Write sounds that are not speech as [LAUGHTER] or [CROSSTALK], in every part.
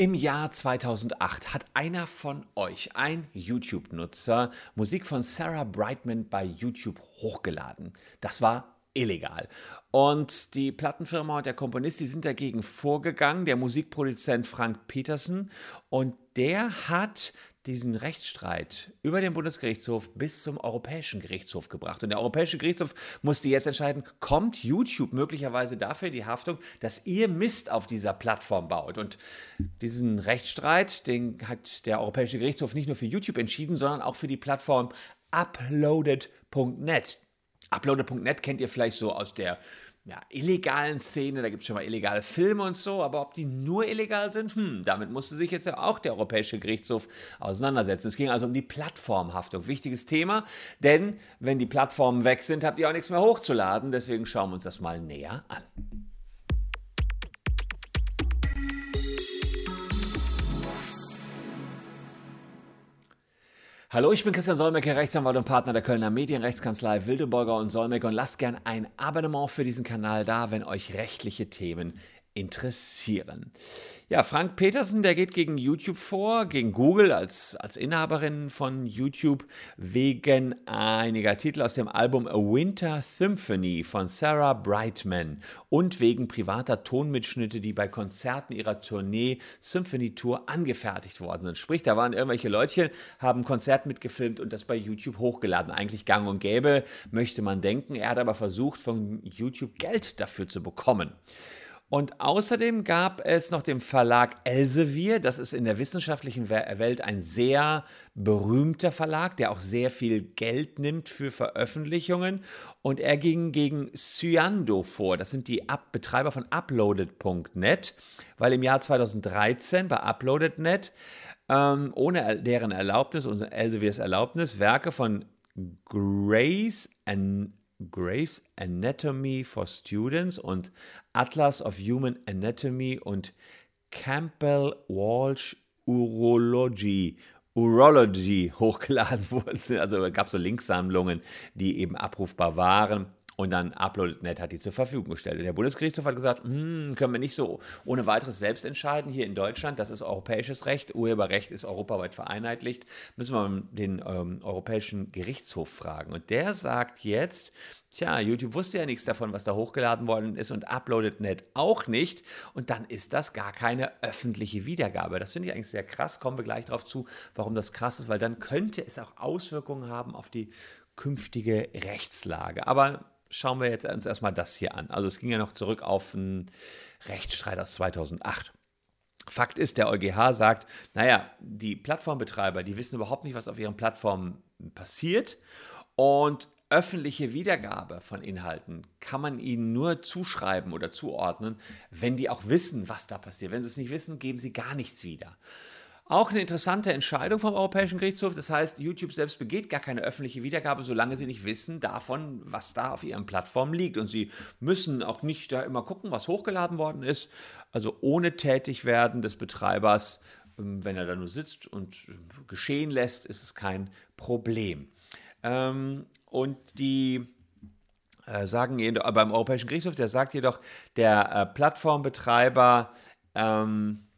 Im Jahr 2008 hat einer von euch, ein YouTube-Nutzer, Musik von Sarah Brightman bei YouTube hochgeladen. Das war illegal. Und die Plattenfirma und der Komponist, die sind dagegen vorgegangen, der Musikproduzent Frank Petersen. Und der hat diesen Rechtsstreit über den Bundesgerichtshof bis zum Europäischen Gerichtshof gebracht. Und der Europäische Gerichtshof musste jetzt entscheiden, kommt YouTube möglicherweise dafür in die Haftung, dass ihr Mist auf dieser Plattform baut. Und diesen Rechtsstreit, den hat der Europäische Gerichtshof nicht nur für YouTube entschieden, sondern auch für die Plattform uploaded.net. Uploaded.net kennt ihr vielleicht so aus der ja, illegalen Szene, da gibt es schon mal illegale Filme und so, aber ob die nur illegal sind, hm, damit musste sich jetzt ja auch der Europäische Gerichtshof auseinandersetzen. Es ging also um die Plattformhaftung. Wichtiges Thema, denn wenn die Plattformen weg sind, habt ihr auch nichts mehr hochzuladen. Deswegen schauen wir uns das mal näher an. Hallo, ich bin Christian Solmecke, Rechtsanwalt und Partner der Kölner Medienrechtskanzlei Wildeborger und Solmecke. Und lasst gern ein Abonnement für diesen Kanal da, wenn euch rechtliche Themen interessieren. Ja, Frank Petersen, der geht gegen YouTube vor, gegen Google als, als Inhaberin von YouTube, wegen einiger Titel aus dem Album A Winter Symphony von Sarah Brightman und wegen privater Tonmitschnitte, die bei Konzerten ihrer Tournee Symphony Tour angefertigt worden sind. Sprich, da waren irgendwelche Leutchen, haben ein Konzert mitgefilmt und das bei YouTube hochgeladen. Eigentlich gang und gäbe, möchte man denken. Er hat aber versucht, von YouTube Geld dafür zu bekommen. Und außerdem gab es noch den Verlag Elsevier. Das ist in der wissenschaftlichen Welt ein sehr berühmter Verlag, der auch sehr viel Geld nimmt für Veröffentlichungen. Und er ging gegen Cyando vor. Das sind die Up Betreiber von Uploaded.net, weil im Jahr 2013 bei Uploaded.net ähm, ohne deren Erlaubnis, unser Elseviers Erlaubnis, Werke von Grace and Grace Anatomy for Students und Atlas of Human Anatomy und Campbell Walsh Urology Urology hochgeladen [LAUGHS] wurden. Also gab es so Linksammlungen, die eben abrufbar waren und dann UploadNet hat die zur Verfügung gestellt. Und der Bundesgerichtshof hat gesagt, hm, können wir nicht so ohne weiteres selbst entscheiden hier in Deutschland. Das ist europäisches Recht. Urheberrecht ist europaweit vereinheitlicht. Müssen wir den ähm, Europäischen Gerichtshof fragen. Und der sagt jetzt, Tja, YouTube wusste ja nichts davon, was da hochgeladen worden ist und UploadedNet auch nicht. Und dann ist das gar keine öffentliche Wiedergabe. Das finde ich eigentlich sehr krass. Kommen wir gleich darauf zu, warum das krass ist, weil dann könnte es auch Auswirkungen haben auf die künftige Rechtslage. Aber schauen wir jetzt uns erstmal das hier an. Also es ging ja noch zurück auf einen Rechtsstreit aus 2008. Fakt ist, der EuGH sagt, naja, die Plattformbetreiber, die wissen überhaupt nicht, was auf ihren Plattformen passiert und öffentliche Wiedergabe von Inhalten kann man ihnen nur zuschreiben oder zuordnen, wenn die auch wissen, was da passiert. Wenn sie es nicht wissen, geben sie gar nichts wieder. Auch eine interessante Entscheidung vom Europäischen Gerichtshof. Das heißt, YouTube selbst begeht gar keine öffentliche Wiedergabe, solange sie nicht wissen davon, was da auf ihren Plattformen liegt. Und sie müssen auch nicht da immer gucken, was hochgeladen worden ist. Also ohne Tätigwerden des Betreibers, ähm, wenn er da nur sitzt und geschehen lässt, ist es kein Problem. Ähm, und die äh, sagen beim Europäischen Gerichtshof, der sagt jedoch, der äh, Plattformbetreiber ähm,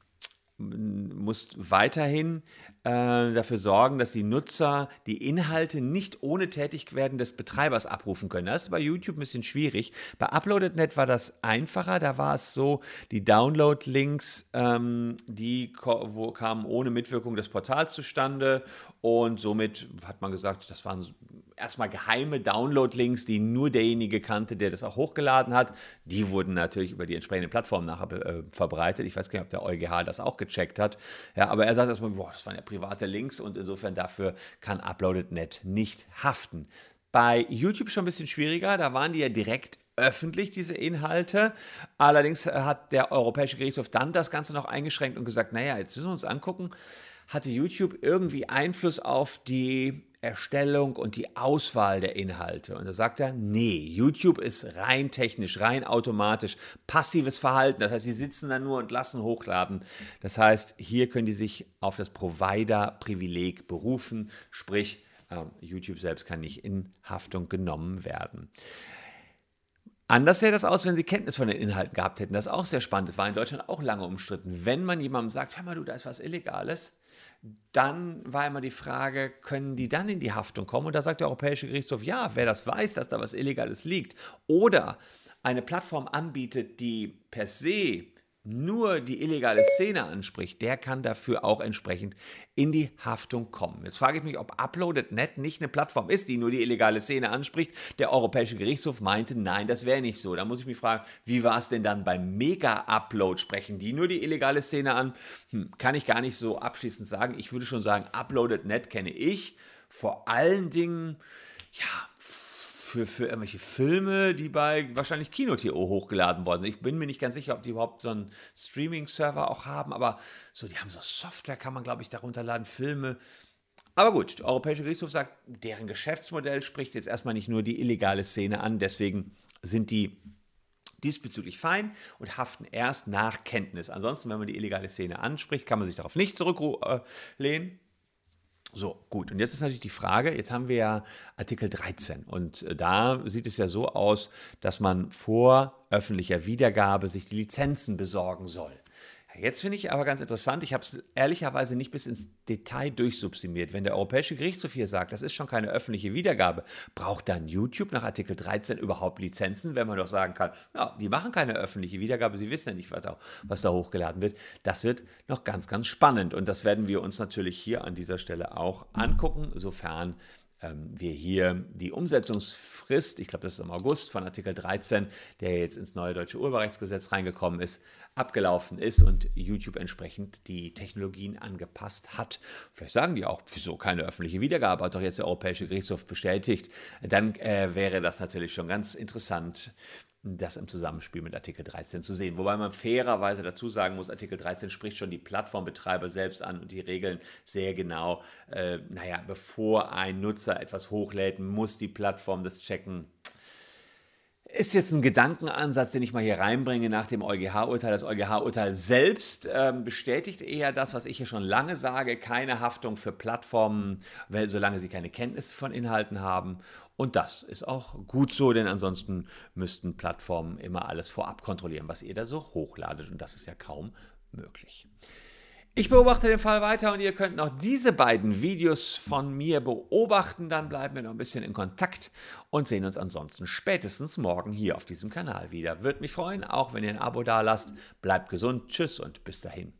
muss weiterhin äh, dafür sorgen, dass die Nutzer die Inhalte nicht ohne Tätigwerden des Betreibers abrufen können. Das ist bei YouTube ein bisschen schwierig. Bei Uploaded.net war das einfacher. Da war es so, die Download-Links, ähm, die kamen ohne Mitwirkung des Portals zustande und somit hat man gesagt, das waren erstmal geheime Download-Links, die nur derjenige kannte, der das auch hochgeladen hat. Die wurden natürlich über die entsprechende Plattform nachher äh, verbreitet. Ich weiß gar nicht, ob der EuGH das auch gecheckt hat. Ja, aber er sagt erstmal, boah, das waren ja private Links und insofern dafür kann Uploaded.net nicht haften. Bei YouTube schon ein bisschen schwieriger, da waren die ja direkt öffentlich, diese Inhalte. Allerdings hat der Europäische Gerichtshof dann das Ganze noch eingeschränkt und gesagt, naja, jetzt müssen wir uns angucken, hatte YouTube irgendwie Einfluss auf die Erstellung und die Auswahl der Inhalte. Und da sagt er, nee, YouTube ist rein technisch, rein automatisch, passives Verhalten. Das heißt, sie sitzen da nur und lassen hochladen. Das heißt, hier können die sich auf das Provider-Privileg berufen, sprich, ähm, YouTube selbst kann nicht in Haftung genommen werden. Anders sähe das aus, wenn sie Kenntnis von den Inhalten gehabt hätten. Das ist auch sehr spannend. Das war in Deutschland auch lange umstritten. Wenn man jemandem sagt, hör mal du, da ist was Illegales, dann war immer die Frage, können die dann in die Haftung kommen? Und da sagt der Europäische Gerichtshof, ja, wer das weiß, dass da was Illegales liegt oder eine Plattform anbietet, die per se nur die illegale Szene anspricht, der kann dafür auch entsprechend in die Haftung kommen. Jetzt frage ich mich, ob Uploaded.net nicht eine Plattform ist, die nur die illegale Szene anspricht. Der Europäische Gerichtshof meinte, nein, das wäre nicht so. Da muss ich mich fragen, wie war es denn dann beim Mega-Upload? Sprechen die nur die illegale Szene an? Hm, kann ich gar nicht so abschließend sagen. Ich würde schon sagen, Uploaded.net kenne ich vor allen Dingen, ja, für, für irgendwelche Filme, die bei wahrscheinlich Kino.to hochgeladen worden sind. Ich bin mir nicht ganz sicher, ob die überhaupt so einen Streaming-Server auch haben, aber so, die haben so Software, kann man, glaube ich, darunter laden, Filme. Aber gut, der Europäische Gerichtshof sagt, deren Geschäftsmodell spricht jetzt erstmal nicht nur die illegale Szene an, deswegen sind die diesbezüglich fein und haften erst nach Kenntnis. Ansonsten, wenn man die illegale Szene anspricht, kann man sich darauf nicht zurücklehnen. So, gut. Und jetzt ist natürlich die Frage, jetzt haben wir ja Artikel 13 und äh, da sieht es ja so aus, dass man vor öffentlicher Wiedergabe sich die Lizenzen besorgen soll. Jetzt finde ich aber ganz interessant, ich habe es ehrlicherweise nicht bis ins Detail durchsubsumiert. Wenn der Europäische Gerichtshof hier sagt, das ist schon keine öffentliche Wiedergabe, braucht dann YouTube nach Artikel 13 überhaupt Lizenzen, wenn man doch sagen kann, ja, die machen keine öffentliche Wiedergabe, sie wissen ja nicht, was da, was da hochgeladen wird. Das wird noch ganz, ganz spannend und das werden wir uns natürlich hier an dieser Stelle auch angucken, sofern ähm, wir hier die Umsetzungsfrist, ich glaube, das ist im August von Artikel 13, der jetzt ins neue deutsche Urheberrechtsgesetz reingekommen ist, abgelaufen ist und YouTube entsprechend die Technologien angepasst hat. Vielleicht sagen die auch, wieso keine öffentliche Wiedergabe, hat doch jetzt der Europäische Gerichtshof bestätigt. Dann äh, wäre das natürlich schon ganz interessant, das im Zusammenspiel mit Artikel 13 zu sehen. Wobei man fairerweise dazu sagen muss, Artikel 13 spricht schon die Plattformbetreiber selbst an und die Regeln sehr genau. Äh, naja, bevor ein Nutzer etwas hochlädt, muss die Plattform das checken. Ist jetzt ein Gedankenansatz, den ich mal hier reinbringe nach dem EuGH-Urteil. Das EuGH-Urteil selbst äh, bestätigt eher das, was ich hier schon lange sage: keine Haftung für Plattformen, weil, solange sie keine Kenntnis von Inhalten haben. Und das ist auch gut so, denn ansonsten müssten Plattformen immer alles vorab kontrollieren, was ihr da so hochladet. Und das ist ja kaum möglich. Ich beobachte den Fall weiter und ihr könnt noch diese beiden Videos von mir beobachten. Dann bleiben wir noch ein bisschen in Kontakt und sehen uns ansonsten spätestens morgen hier auf diesem Kanal wieder. Würde mich freuen, auch wenn ihr ein Abo da lasst. Bleibt gesund, tschüss und bis dahin.